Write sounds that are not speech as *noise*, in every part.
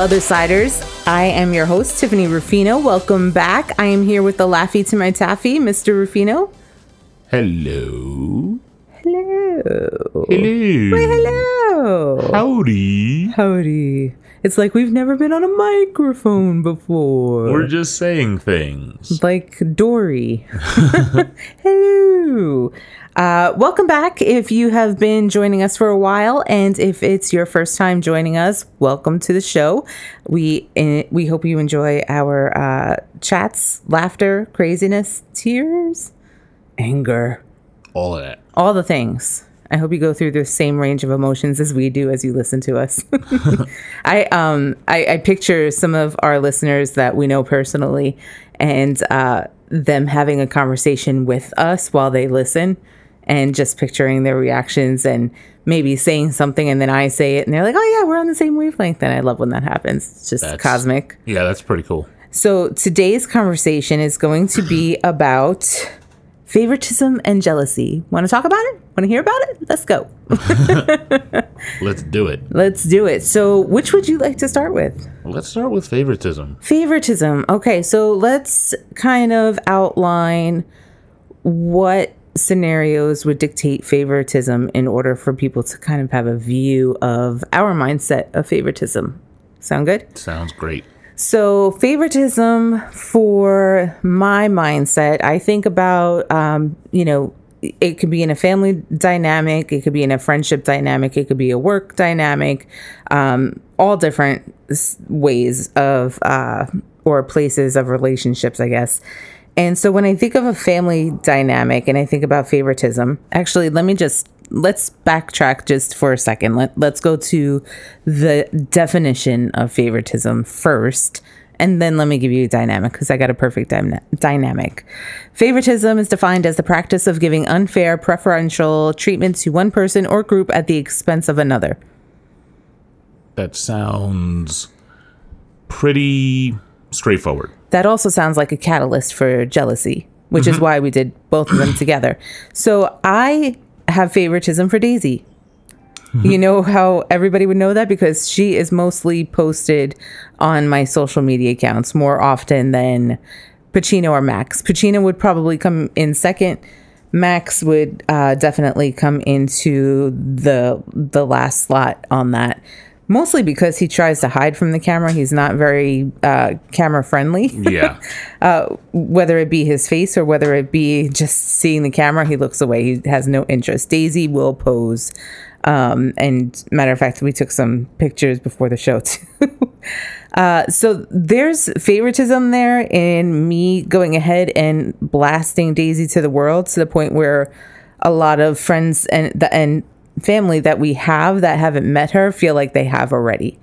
other siders? I am your host, Tiffany Rufino. Welcome back. I am here with the Laffy to my Taffy, Mr. Rufino. Hello. Hello. Hello. Why, hello. Howdy. Howdy. It's like we've never been on a microphone before. We're just saying things. like Dory. *laughs* *laughs* Hello. Uh, welcome back. If you have been joining us for a while, and if it's your first time joining us, welcome to the show. We eh, we hope you enjoy our uh, chats, laughter, craziness, tears, anger, All of that. all the things. I hope you go through the same range of emotions as we do as you listen to us. *laughs* I um I, I picture some of our listeners that we know personally and uh, them having a conversation with us while they listen and just picturing their reactions and maybe saying something and then I say it and they're like, Oh yeah, we're on the same wavelength. And I love when that happens. It's just That's- cosmic. Yeah, that's pretty cool. So today's conversation is going to be *clears throat* about favoritism and jealousy. Want to talk about it? Want to hear about it? Let's go. *laughs* Let's do it. Let's do it. So, which would you like to start with? Let's start with favoritism. Favoritism. Okay, so let's kind of outline what scenarios would dictate favoritism in order for people to kind of have a view of our mindset of favoritism. Sound good? Sounds great. So, favoritism for my mindset, I think about, um, you know, it could be in a family dynamic, it could be in a friendship dynamic, it could be a work dynamic, um, all different ways of, uh, or places of relationships, I guess. And so when I think of a family dynamic and I think about favoritism, actually, let me just let's backtrack just for a second. Let, let's go to the definition of favoritism first. And then let me give you a dynamic because I got a perfect dyna- dynamic. Favoritism is defined as the practice of giving unfair preferential treatment to one person or group at the expense of another. That sounds pretty straightforward. That also sounds like a catalyst for jealousy, which is why we did both of them together. So I have favoritism for Daisy. You know how everybody would know that because she is mostly posted on my social media accounts more often than Pacino or Max. Pacino would probably come in second. Max would uh, definitely come into the the last slot on that. Mostly because he tries to hide from the camera. He's not very uh, camera friendly Yeah. *laughs* whether it be his face or whether it be just seeing the camera, he looks away. He has no interest. Daisy will pose. Um, and matter of fact, we took some pictures before the show *laughs* too. uh, so there's favoritism there in me going ahead and blasting Daisy to the world to the point where a lot of friends and the and family that we have that haven't met her feel like they have already.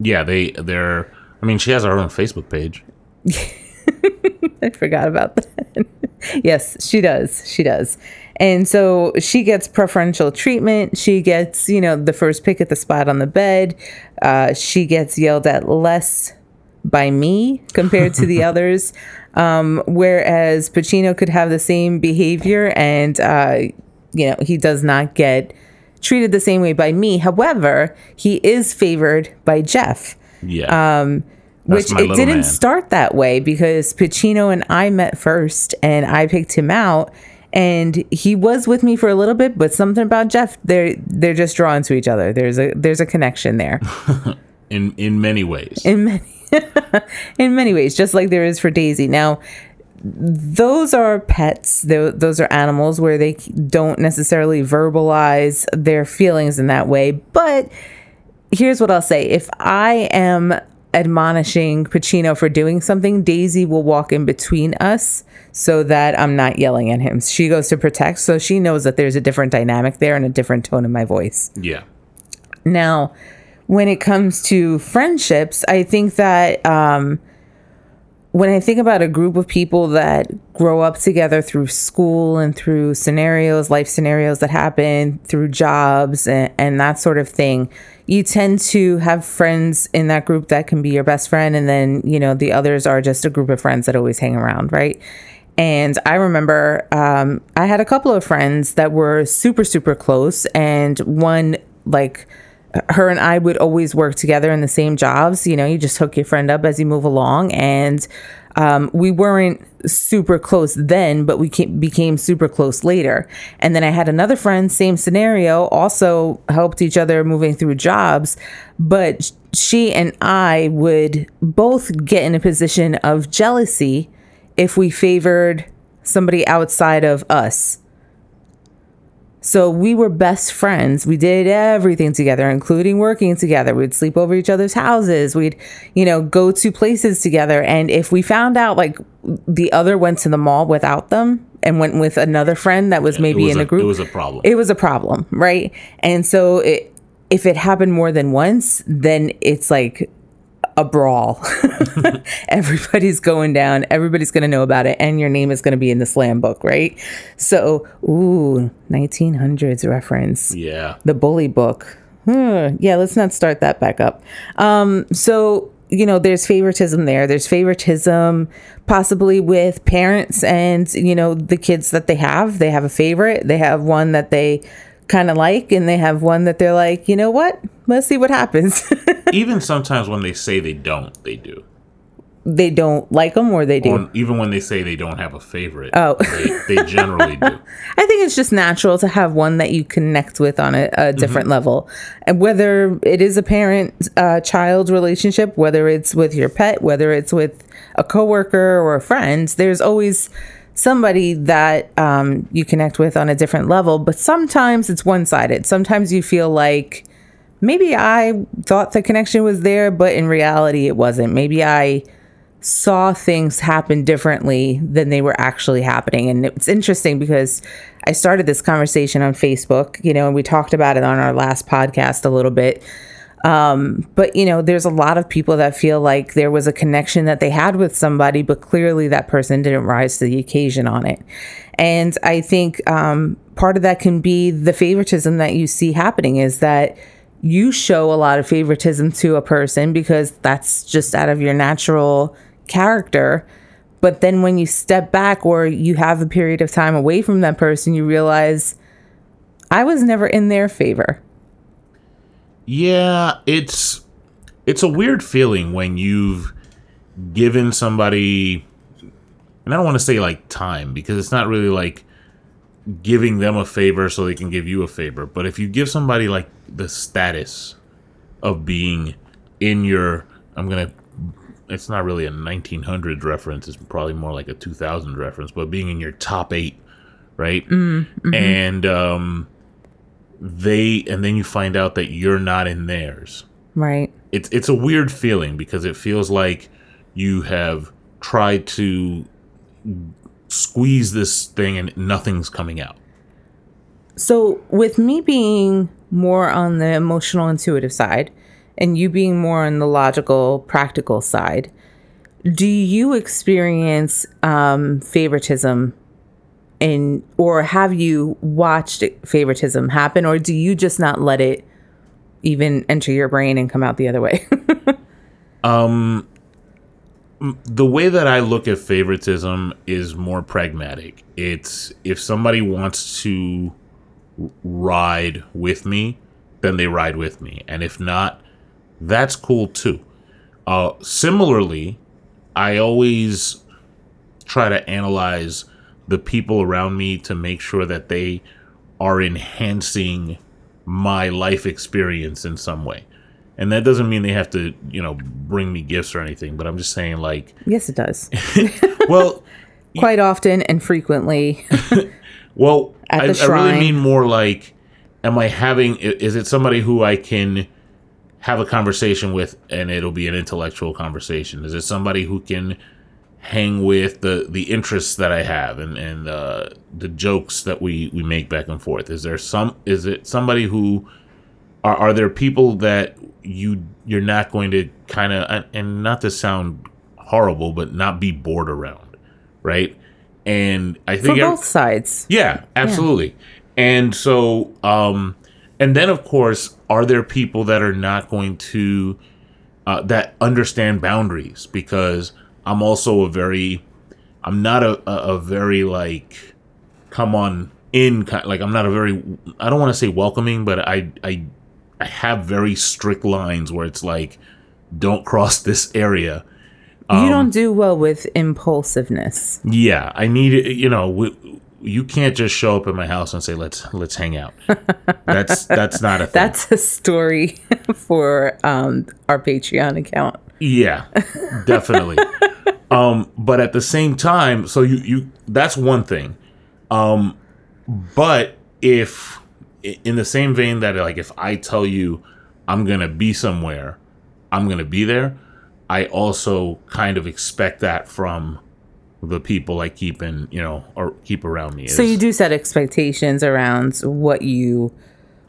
yeah, they they're I mean, she has her own Facebook page. *laughs* I forgot about that. *laughs* yes, she does. She does. And so she gets preferential treatment. She gets, you know, the first pick at the spot on the bed. Uh, she gets yelled at less by me compared to the *laughs* others. Um, whereas Pacino could have the same behavior and, uh, you know, he does not get treated the same way by me. However, he is favored by Jeff Yeah. Um which it didn't start that way because Pacino and I met first and I picked him out and he was with me for a little bit but something about Jeff they're they're just drawn to each other there's a there's a connection there *laughs* in in many ways. in many *laughs* in many ways just like there is for Daisy now those are pets those are animals where they don't necessarily verbalize their feelings in that way but here's what I'll say. If I am admonishing Pacino for doing something, Daisy will walk in between us so that I'm not yelling at him. She goes to protect, so she knows that there's a different dynamic there and a different tone in my voice. yeah. Now, when it comes to friendships, I think that um, when I think about a group of people that grow up together through school and through scenarios, life scenarios that happen, through jobs and, and that sort of thing, you tend to have friends in that group that can be your best friend. And then, you know, the others are just a group of friends that always hang around, right? And I remember um, I had a couple of friends that were super, super close, and one like her and I would always work together in the same jobs. You know, you just hook your friend up as you move along. And um, we weren't super close then, but we came, became super close later. And then I had another friend, same scenario, also helped each other moving through jobs. But she and I would both get in a position of jealousy if we favored somebody outside of us. So we were best friends. We did everything together, including working together. We'd sleep over each other's houses. We'd, you know, go to places together. And if we found out like the other went to the mall without them and went with another friend that was maybe was in a- a group, it was a problem. It was a problem, right? And so it, if it happened more than once, then it's like a brawl. *laughs* Everybody's going down. Everybody's going to know about it, and your name is going to be in the slam book, right? So, ooh, 1900s reference yeah. the bully book. Hmm, yeah, let's not start that back up. Um, so you know, there's favoritism there. There's favoritism possibly with parents and you know the kids that they have. They have a favorite. They have one that they kind of like, and they have one that they're like, you know what? Let's see what happens. *laughs* Even sometimes when they say they don't, they do. they don't like them, or they do. Or even when they say they don't have a favorite, Oh. they, they generally do. *laughs* I think it's just natural to have one that you connect with on a, a different level. And whether it is a parent uh, child relationship, whether it's with your pet, whether it's with a coworker or a friend, there's always somebody that um, you connect with on a different level. But sometimes it's one sided. Sometimes you feel like maybe I thought the connection was there, but in reality, it wasn't. Maybe I saw things happen differently than they were actually happening. And it's interesting because I started this conversation on Facebook, you know, and we talked about it on our last podcast a little bit. Um, but, you know, there's a lot of people that feel like there was a connection that they had with somebody, but clearly that person didn't rise to the occasion on it. And I think um, part of that can be the favoritism that you see happening is that you show a lot of favoritism to a person because that's just out of your natural character. But then when you step back or you have a period of time away from that person, you realize I was never in their favor. Yeah, it's it's a weird feeling when you've given somebody and I don't want to say like time because it's not really like giving them a favor so they can give you a favor, but if you give somebody like the status of being in your I'm going to it's not really a 1900 reference, it's probably more like a 2000 reference, but being in your top 8, right? And um they and then you find out that you're not in theirs. Right. It's it's a weird feeling because it feels like you have tried to squeeze this thing and nothing's coming out. So, with me being more on the emotional, intuitive side, and you being more on the logical, practical side, do you experience um, favoritism in, or have you watched favoritism happen, or do you just not let it even enter your brain and come out the other way? *laughs* um The way that I look at favoritism is more pragmatic. It's if somebody wants to ride with me, then they ride with me. And if not, that's cool too. Uh, similarly, I always try to analyze the people around me to make sure that they are enhancing my life experience in some way. And that doesn't mean they have to, you know, bring me gifts or anything, but I'm just saying like, yes, it does. *laughs* well, *laughs* Quite often and frequently. *laughs* well, I, I really mean more like am I having is it somebody who I can have a conversation with and it'll be an intellectual conversation? Is it somebody who can hang with the the interests that I have and and uh, the jokes that we we make back and forth? Is there some is it somebody who are are there people that you you're not going to kind of and not to sound horrible but not be bored around, right? And I think ev- both sides. yeah, absolutely. And so, um, and then of course, are there people that are not going to uh, that understand boundaries? Because I'm also a very, I'm not a a, a very like, come on in kind. Like I'm not a very, I don't want to say welcoming, but I I I have very strict lines where it's like, don't cross this area. you don't do well with impulsiveness. Yeah, I need it. You know, w you can't just show up at my house and say let's let's hang out. That's *laughs* that's not a thing. That's a story *laughs* for um, our Patreon account. Yeah, definitely. Um, but at the same time, so you you that's one thing. Um, but if in the same vein that like if I tell you I'm gonna be somewhere, I'm gonna be there. I also kind of expect that from the people I keep in, you know, or keep around me. So is- you do set expectations around what you,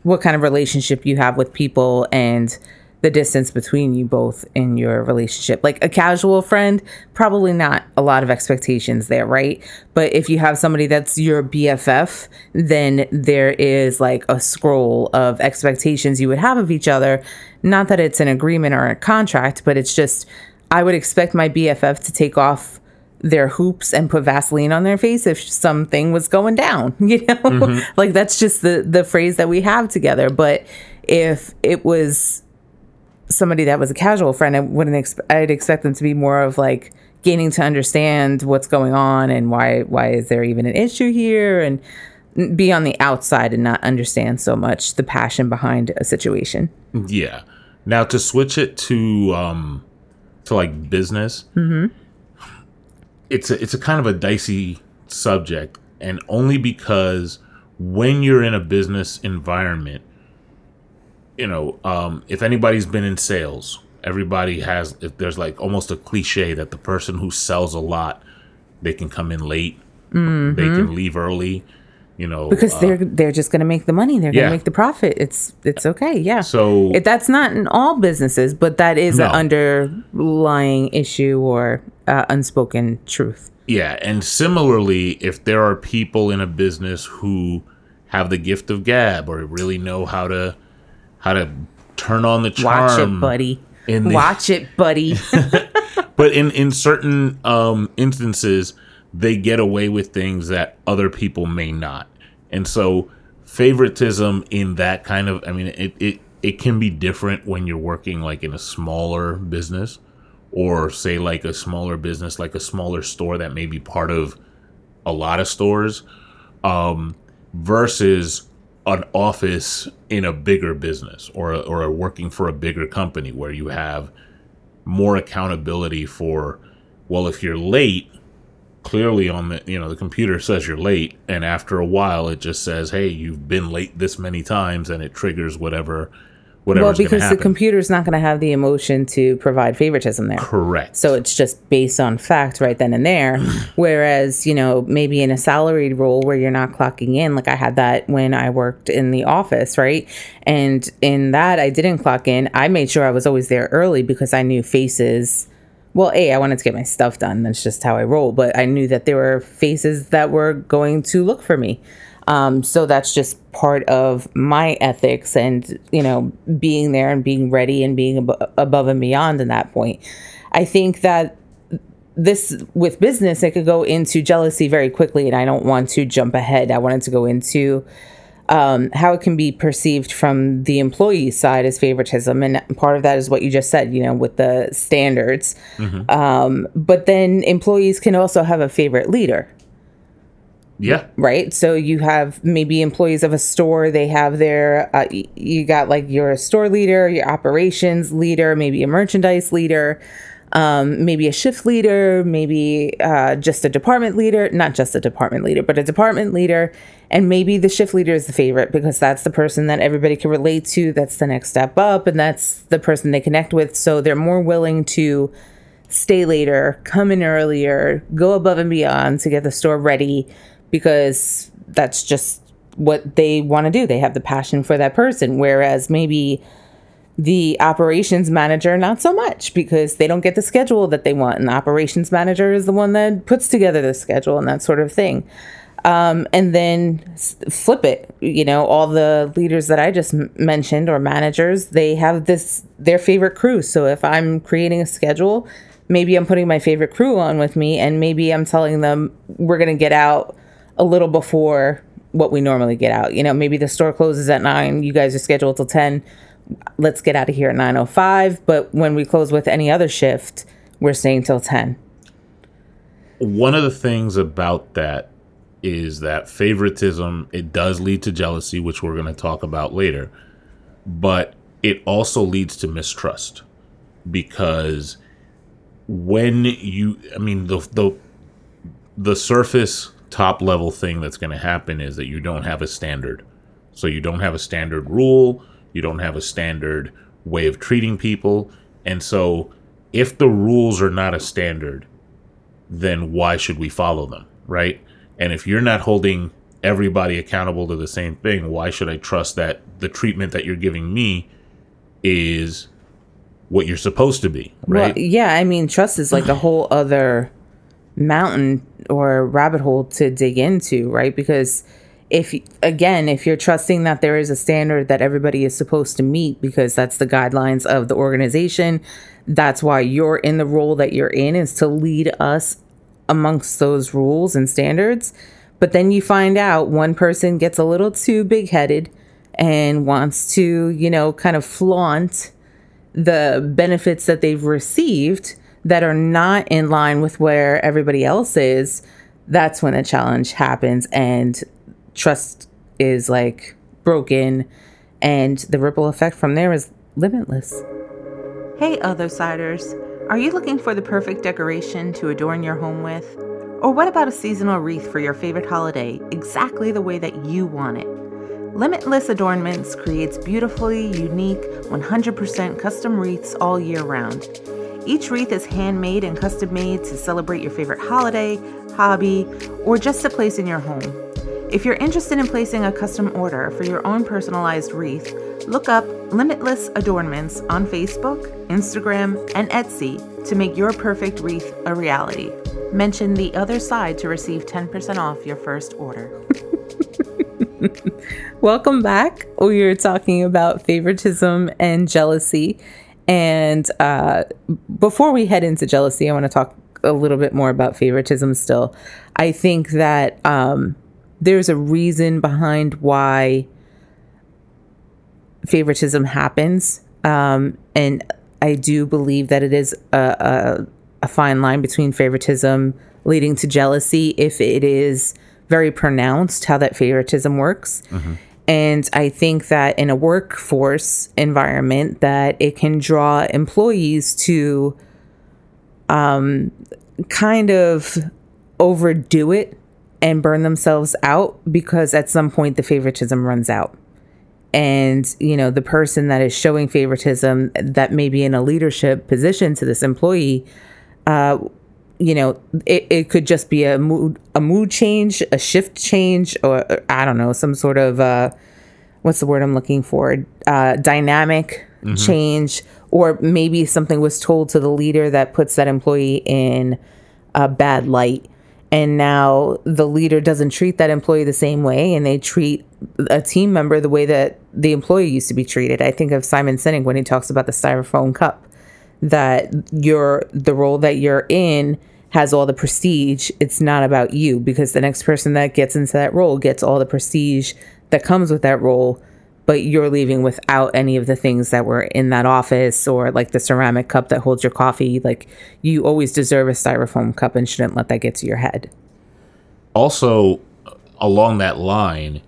what kind of relationship you have with people and the distance between you both in your relationship. Like a casual friend, probably not a lot of expectations there, right? But if you have somebody that's your BFF, then there is like a scroll of expectations you would have of each other. Not that it's an agreement or a contract, but it's just I would expect my BFF to take off their hoops and put Vaseline on their face if something was going down, *laughs* you know? Mm-hmm. like that's just the the phrase that we have together. But if it was somebody that was a casual friend, I wouldn't exp- I'd expect them to be more of like gaining to understand what's going on and why why is there even an issue here and be on the outside and not understand so much the passion behind a situation. Yeah. Now to switch it to um to like business, Mhm. it's a, it's a kind of a dicey subject, and only because when you're in a business environment, you know, um, if anybody's been in sales, everybody has. If there's like almost a cliche that the person who sells a lot, they can come in late, they can leave early, you know, because uh, they're they're just going to make the money. They're going to make the profit. It's it's okay. Yeah. So it, that's not in all businesses but that is No. an underlying issue or uh, unspoken truth. Yeah, and similarly, if there are people in a business who have the gift of gab or really know how to how to turn on the charm, watch it buddy. the- watch it buddy. *laughs* But in in certain um, instances, they get away with things that other people may not, and so favoritism in that kind of I mean it it it can be different when you're working like in a smaller business or say like a smaller business like a smaller store that may be part of a lot of stores um versus an office in a bigger business or or working for a bigger company where you have more accountability for well if you're late clearly on the you know the computer says you're late and after a while it just says hey you've been late this many times and it triggers whatever whatever's well because the computer's not going to have the emotion to provide favoritism there correct So it's just based on fact right then and there. *sighs* Whereas, you know, maybe in a salaried role where you're not clocking in, like I had that when I worked in the office, right? And in that, I didn't clock in. I made sure I was always there early because I knew faces. Well, A, I wanted to get my stuff done. That's just how I roll. But I knew that there were faces that were going to look for me. Um, so that's just part of my ethics and, you know, being there and being ready and being ab- above and beyond in that point. I think that this with business it could go into jealousy very quickly and i don't want to jump ahead. I wanted to go into um, how it can be perceived from the employee side as favoritism and part of that is what you just said you know with the standards. Um, but then employees can also have a favorite leader yeah right? So you have maybe employees of a store, they have their, uh, you got like your store leader, your operations leader, maybe a merchandise leader, um, maybe a shift leader, maybe uh, just a department leader, not just a department leader, but a department leader. And maybe the shift leader is the favorite because that's the person that everybody can relate to. That's the next step up, and that's the person they connect with. So they're more willing to stay later, come in earlier, go above and beyond to get the store ready because that's just what they want to do. They have the passion for that person. Whereas maybe the operations manager, not so much because they don't get the schedule that they want. And the operations manager is the one that puts together the schedule and that sort of thing. Um, and then flip it. You know, all the leaders that I just m- mentioned or managers, they have this their favorite crew. So if I'm creating a schedule, maybe I'm putting my favorite crew on with me, and maybe I'm telling them we're gonna get out a little before what we normally get out. You know, maybe the store closes at nine. You guys are scheduled till ten. let's get out of here at 9:05, but when we close with any other shift, we're staying till 10. One of the things about that is that favoritism it does lead to jealousy, which we're going to talk about later, but it also leads to mistrust because when you I mean the the the surface top level thing that's going to happen is that you don't have a standard. So you don't have a standard rule, you don't have a standard way of treating people, and so if the rules are not a standard, then why should we follow them, right? And if you're not holding everybody accountable to the same thing, why should I trust that the treatment that you're giving me is what you're supposed to be, right? Well, yeah, I mean, trust is like a whole other mountain or rabbit hole to dig into, right? Because if again, if you're trusting that there is a standard that everybody is supposed to meet because that's the guidelines of the organization, that's why you're in the role that you're in is to lead us amongst those rules and standards. But then you find out one person gets a little too big headed and wants to, you know, kind of flaunt the benefits that they've received that are not in line with where everybody else is. That's when a challenge happens and trust is like broken and the ripple effect from there is limitless. Hey, other siders. Are you looking for the perfect decoration to adorn your home with? Or what about a seasonal wreath for your favorite holiday, exactly the way that you want it? Limitless Adornments creates beautifully unique, 100% custom wreaths all year round. Each wreath is handmade and custom made to celebrate your favorite holiday, hobby, or just to place in your home. If you're interested in placing a custom order for your own personalized wreath, look up Limitless Adornments on Facebook, Instagram, and Etsy to make your perfect wreath a reality. Mention the other side to receive 10% off your first order. *laughs* Welcome back. We are talking about favoritism and jealousy. And uh, before we head into jealousy, I want to talk a little bit more about favoritism still. I think that um, there's a reason behind why favoritism happens. Um, and I do believe that it is a, a, a fine line between favoritism leading to jealousy if it is very pronounced how that favoritism works. Mm-hmm. And I think that in a workforce environment that it can draw employees to um, kind of overdo it and burn themselves out because at some point the favoritism runs out. And, you know, the person that is showing favoritism that may be in a leadership position to this employee, uh, you know, it, it could just be a mood, a mood change, a shift change, or I don't know, some sort of, uh, what's the word I'm looking for? Uh, dynamic mm-hmm. change, or maybe something was told to the leader that puts that employee in a bad light and now the leader doesn't treat that employee the same way and they treat a team member the way that the employee used to be treated i think of simon sinek when he talks about the styrofoam cup that you're the role that you're in has all the prestige it's not about you because the next person that gets into that role gets all the prestige that comes with that role but you're leaving without any of the things that were in that office or like the ceramic cup that holds your coffee. Like you always deserve a styrofoam cup and shouldn't let that get to your head. Also, along that line,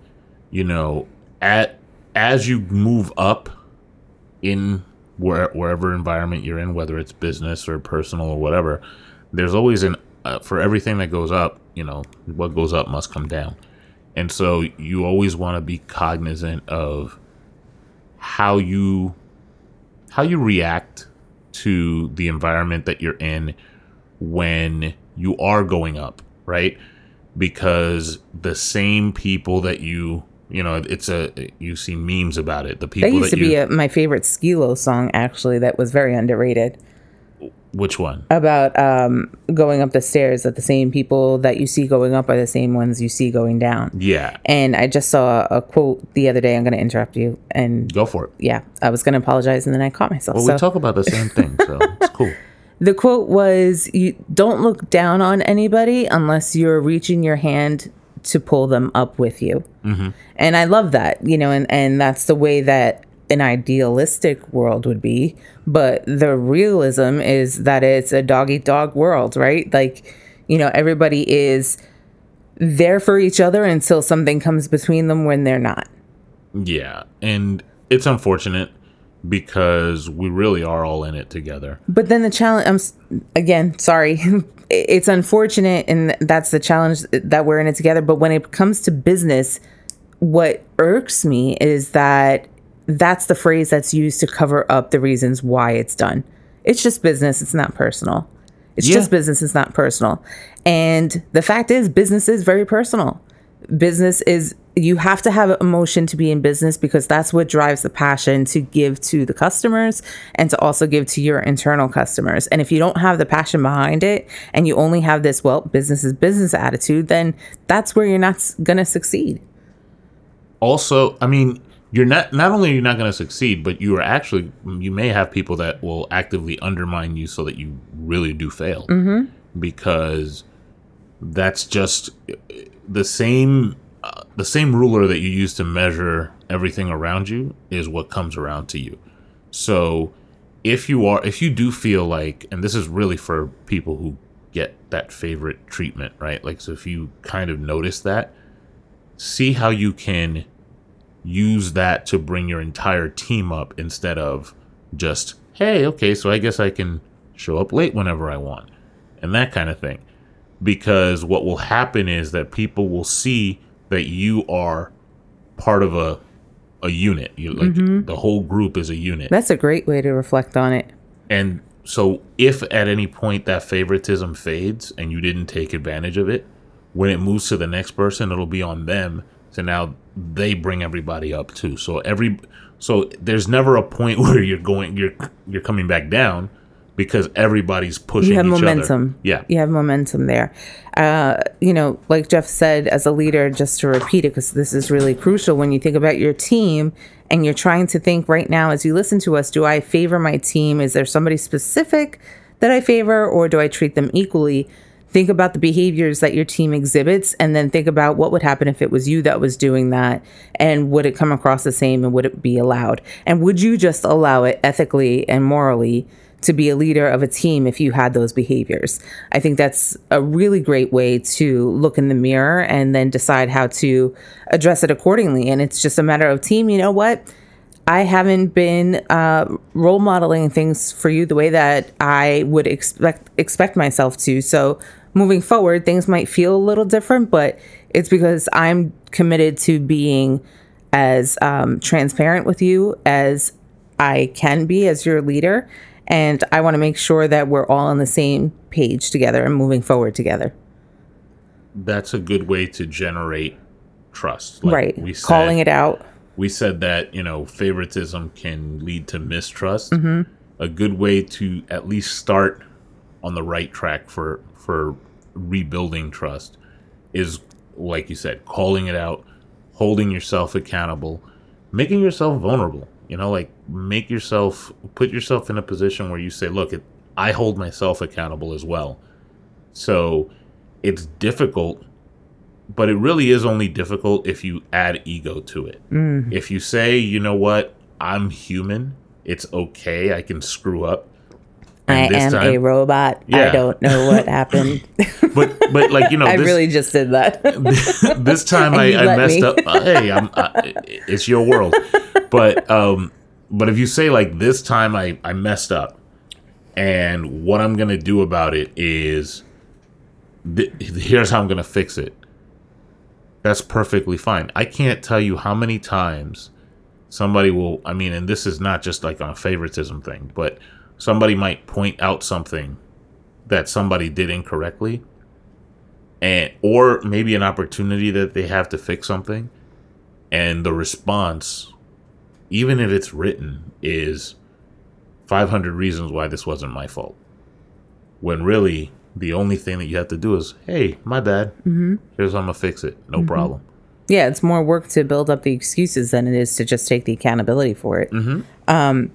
you know, at as you move up in where, wherever environment you're in, whether it's business or personal or whatever, there's always an uh, for everything that goes up. You know, what goes up must come down. And so you always want to be cognizant of how you how you react to the environment that you're in when you are going up, right? Because the same people that you you know it's a you see memes about it. The people that used that to you, be a, my favorite Skee-Lo song actually that was very underrated. Which one? About um, going up the stairs that the same people that you see going up are the same ones you see going down. Yeah. And I just saw a, quote the other day. I'm going to interrupt you and go for it. Yeah. I was going to apologize and then I caught myself. Well, so. we talk about the same thing, so *laughs* it's cool. The quote was You don't look down on anybody unless you're reaching your hand to pull them up with you. Mm-hmm. And I love that, you know, and, and that's the way that an idealistic world would be, but the realism is that it's a dog eat dog world, right? Like, you know, everybody is there for each other until something comes between them when they're not. Yeah, and it's unfortunate because we really are all in it together. But then the challenge, I'm again sorry, *laughs* it's unfortunate, and that's the challenge that we're in it together. But when it comes to business, what irks me is that that's the phrase that's used to cover up the reasons why it's done. It's just business, it's not personal. It's Yeah. just business, it's not personal. And the fact is, business is very personal. Business is, you have to have emotion to be in business because that's what drives the passion to give to the customers and to also give to your internal customers. And if you don't have the passion behind it and you only have this, well, business is business attitude, then that's where you're not going to succeed. Also, I mean, you're not not only are you not going to succeed, but you are actually you may have people that will actively undermine you so that you really do fail. Mm-hmm. Because that's just the same the same ruler that you use to measure everything around you is what comes around to you. So if you are if you do feel like and this is really for people who get that favorite treatment, right? Like so if you kind of notice that, see how you can use that to bring your entire team up instead of just, hey, okay, so I guess I can show up late whenever I want and that kind of thing. Because what will happen is that people will see that you are part of a a unit. You like mm-hmm. the whole group is a unit. That's a great way to reflect on it. And so, if at any point that favoritism fades and you didn't take advantage of it, when it moves to the next person, it'll be on them. So now they bring everybody up too. So every so there's never a point *laughs* where you're going you're you're coming back down because everybody's pushing you have momentum. other. Yeah. You have momentum there. Uh, you know, like Jeff said, as a leader, just to repeat it, because this is really crucial when you think about your team and you're trying to think right now as you listen to us, do I favor my team? Is there somebody specific that I favor or do I treat them equally? Think about the behaviors that your team exhibits and then think about what would happen if it was you that was doing that and would it come across the same and would it be allowed? And would you just allow it ethically and morally to be a leader of a team if you had those behaviors. I think that's a really great way to look in the mirror and then decide how to address it accordingly. And it's just a matter of team, you know what? I haven't been uh, role modeling things for you the way that I would expect expect myself to. So moving forward, things might feel a little different, but it's because I'm committed to being as um, transparent with you as I can be as your leader. And I want to make sure that we're all on the same page together and moving forward together. That's a good way to generate trust. Like right. We said, Calling it out. we said that you know favoritism can lead to mistrust. Mm-hmm. A good way to at least start on the right track for for rebuilding trust is like you said, calling it out, holding yourself accountable, making yourself vulnerable. You know, like make yourself put yourself in a position where you say, "Look, it, I hold myself accountable as well." So it's difficult but it really is only difficult if you add ego to it. If you say, you know what, I'm human, it's okay, I can screw up. And I am a time- robot. I don't know what *laughs* happened. But but like you know, *laughs* I this, really just did that. *laughs* this time I, I messed me. up. Uh, hey, I'm. I, it's your world. But um, but if you say like this time I I messed up, and what I'm gonna do about it is, th- here's how I'm gonna fix it. That's perfectly fine. I can't tell you how many times somebody will. I mean, and this is not just like on a favoritism thing, but somebody might point out something that somebody did incorrectly and or maybe an opportunity that they have to fix something and the response even if it's written is 500 reasons why this wasn't my fault when really the only thing that you have to do is hey my bad mm-hmm. here's how i'm gonna fix it no problem yeah, it's more work to build up the excuses than it is to just take the accountability for it. Um,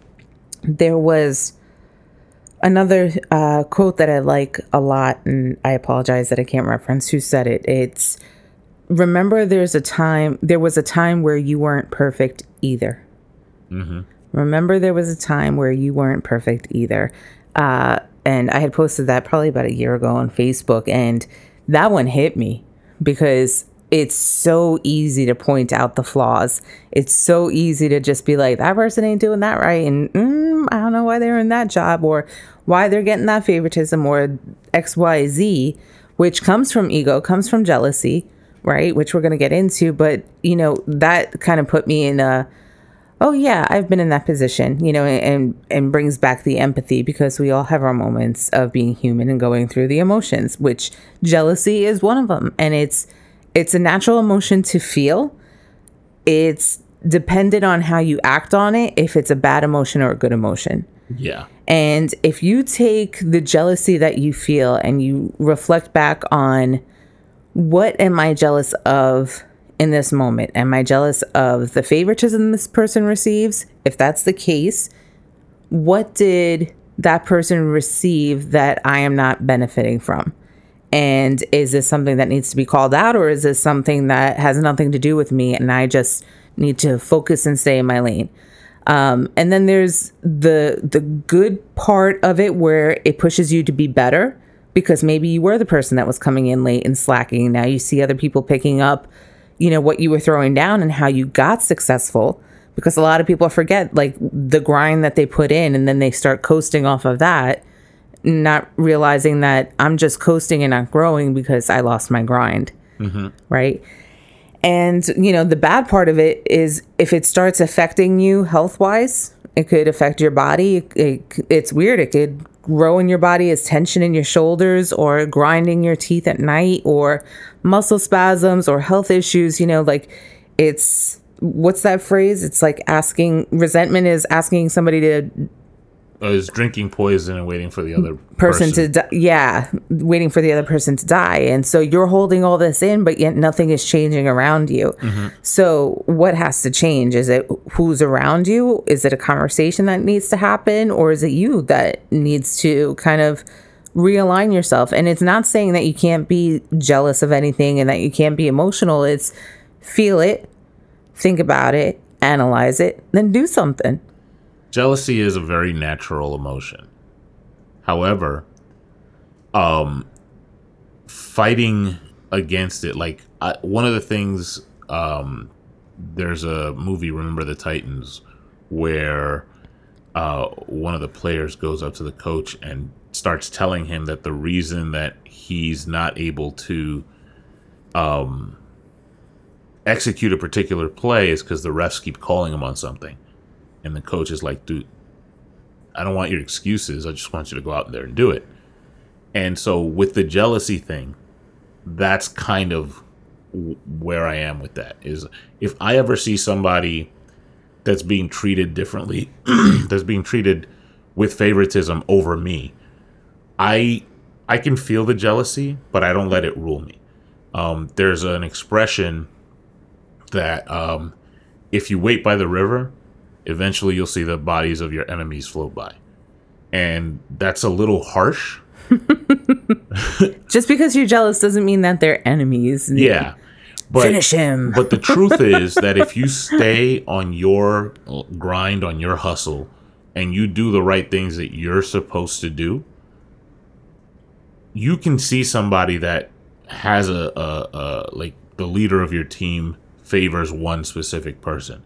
there was another uh, quote that I like a lot, and I apologize that I can't reference who said it. It's remember there's a time there was a time where you weren't perfect either. Remember, there was a time where you weren't perfect either. Uh, and I had posted that probably about a year ago on Facebook, and that one hit me because it's so easy to point out the flaws. It's so easy to just be like, that person ain't doing that right. And mm, I don't know why they're in that job or why they're getting that favoritism or XYZ, which comes from ego, comes from jealousy, right? Which we're going to get into. But, you know, that kind of put me in a, oh yeah i've been in that position you know and and brings back the empathy because we all have our moments of being human and going through the emotions which jealousy is one of them and it's it's a natural emotion to feel. It's dependent on how you act on it if it's a bad emotion or a good emotion. Yeah. and if you take the jealousy that you feel and you reflect back on what am I jealous of in this moment? Am I jealous of the favoritism this person receives? If that's the case, what did that person receive that I am not benefiting from? And is this something that needs to be called out, or is this something that has nothing to do with me and I just need to focus and stay in my lane? Um, and then there's the the good part of it where it pushes you to be better because maybe you were the person that was coming in late and slacking. Now you see other people picking up, you know, what you were throwing down and how you got successful. Because a lot of people forget like the grind that they put in and then they start coasting off of that, not realizing that I'm just coasting and not growing because I lost my grind. Mm-hmm. Right. And, you know, the bad part of it is if it starts affecting you health wise, it could affect your body. It, it- it's weird. It could grow in your body is tension in your shoulders or grinding your teeth at night or muscle spasms or health issues. You know, like it's what's that phrase? It's like asking resentment is asking somebody to I was drinking poison and waiting for the other person, to die. Yeah, waiting for the other person to die. And so you're holding all this in, but yet nothing is changing around you. Mm-hmm. So what has to change? Is it who's around you? Is it a conversation that needs to happen? Or is it you that needs to kind of realign yourself? And it's not saying that you can't be jealous of anything and that you can't be emotional. It's feel it, think about it, analyze it, then do something. Jealousy is a very natural emotion. However, um, fighting against it, like I, one of the things, um, there's a movie, Remember the Titans, where uh, one of the players goes up to the coach and starts telling him that the reason that he's not able to um, execute a particular play is because the refs keep calling him on something. And the coach is like, dude, I don't want your excuses. I just want you to go out there and do it. And so with the jealousy thing, that's kind of where I am with that. Is if I ever see somebody that's being treated differently, *clears throat* that's being treated with favoritism over me, I I can feel the jealousy, but I don't let it rule me. Um, there's an expression that um, if you wait by the river, eventually you'll see the bodies of your enemies float by. And that's a little harsh. Just because you're jealous doesn't mean that they're enemies. Yeah. But, Finish him. *laughs* But the truth *laughs* is that if you stay on your grind, on your hustle, and you do the right things that you're supposed to do, you can see somebody that has a, a, a like the leader of your team favors one specific person.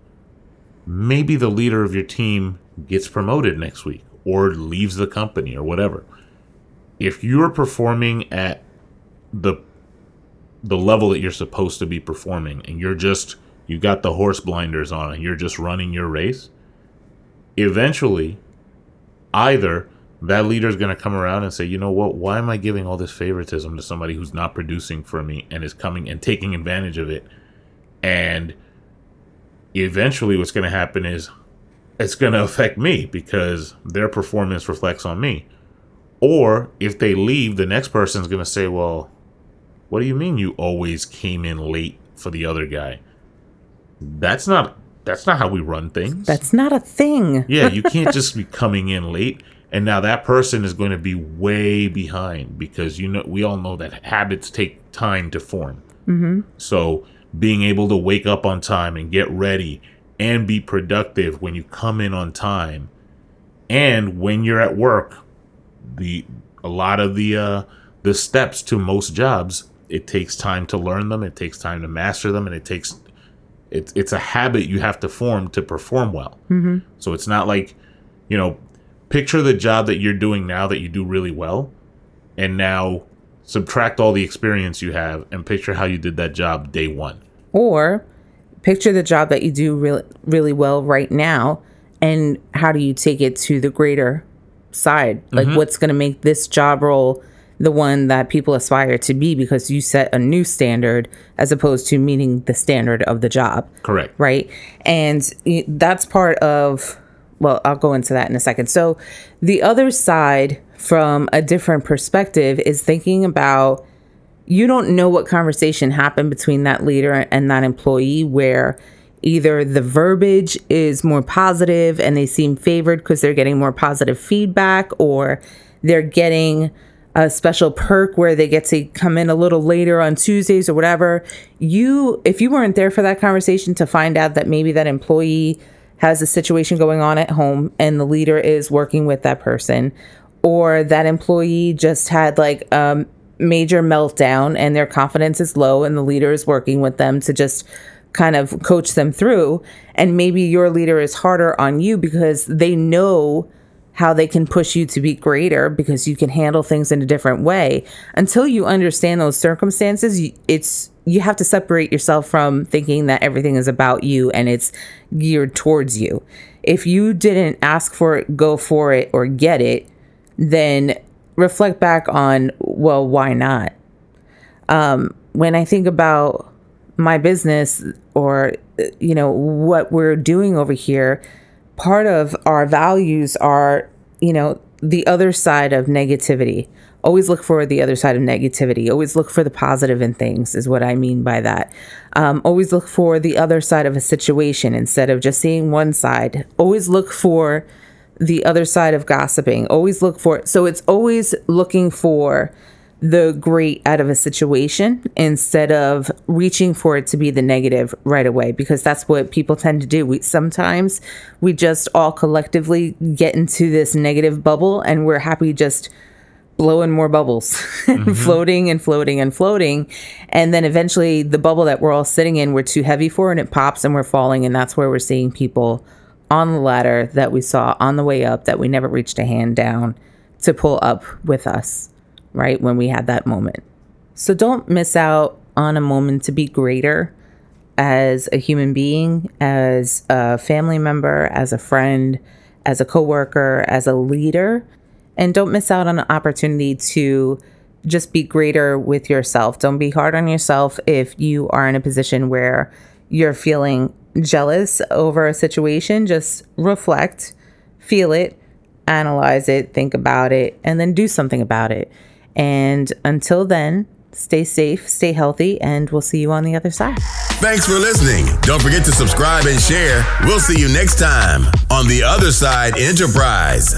Maybe the leader of your team gets promoted next week or leaves the company or whatever. If you're performing at the the level that you're supposed to be performing and you're just you got the horse blinders on and you're just running your race, eventually either that leader is going to come around and say, you know what, why am I giving all this favoritism to somebody who's not producing for me and is coming and taking advantage of it? And eventually, what's going to happen is it's going to affect me because their performance reflects on me. Or if they leave, the next person's going to say, well, what do you mean you always came in late for the other guy? That's not that's not how we run things. That's not a thing. Yeah, you *laughs* can't just be coming in late and now that person is going to be way behind because you know we all know that habits take time to form. Mm-hmm. So being able to wake up on time and get ready and be productive when you come in on time. And when you're at work the a lot of the uh the steps to most jobs it takes time to learn them it takes time to master them and it takes it's it's a habit you have to form to perform well. Mm-hmm. so it's not like you know picture the job that you're doing now that you do really well and now subtract all the experience you have and picture how you did that job day one or picture the job that you do really really well right now and how do you take it to the greater side? Like mm-hmm. what's going to make this job role the one that people aspire to be because you set a new standard as opposed to meeting the standard of the job. Correct. Right? And that's part of well i'll go into that in a second. So the other side from a different perspective is thinking about you don't know what conversation happened between that leader and that employee where either the verbiage is more positive and they seem favored because they're getting more positive feedback or they're getting a special perk where they get to come in a little later on Tuesdays or whatever. You if you weren't there for that conversation to find out that maybe that employee has a situation going on at home and the leader is working with that person or that employee just had like um major meltdown and their confidence is low and the leader is working with them to just kind of coach them through. And maybe your leader is harder on you because they know how they can push you to be greater because you can handle things in a different way. Until you understand those circumstances it's you have to separate yourself from thinking that everything is about you and it's geared towards you. If you didn't ask for it go for it or get it then reflect back on, well, why not? Um, when I think about my business or, you know, what we're doing over here, part of our values are, you know, the other side of negativity. Always look for the other side of negativity. Always look for the positive in things, is what I mean by that. Um, always look for the other side of a situation instead of just seeing one side. Always look for the other side of gossiping. Always look for it. So it's always looking for the great out of a situation instead of reaching for it to be the negative right away because that's what people tend to do. We sometimes we just all collectively get into this negative bubble and we're happy just blowing more bubbles *laughs* mm-hmm. floating and floating and floating and then eventually the bubble that we're all sitting in we're too heavy for and it pops and we're falling and that's where we're seeing people on the ladder that we saw on the way up that we never reached a hand down to pull up with us, right? When we had that moment. So don't miss out on a moment to be greater as a human being, as a family member, as a friend, as a coworker, as a leader. And don't miss out on an opportunity to just be greater with yourself. Don't be hard on yourself if you are in a position where you're feeling jealous over a situation, just reflect, feel it, analyze it, think about it, and then do something about it. And until then, stay safe, stay healthy, and we'll see you on the other side. Thanks for listening. Don't forget to subscribe and share. We'll see you next time on the Other Side Enterprise.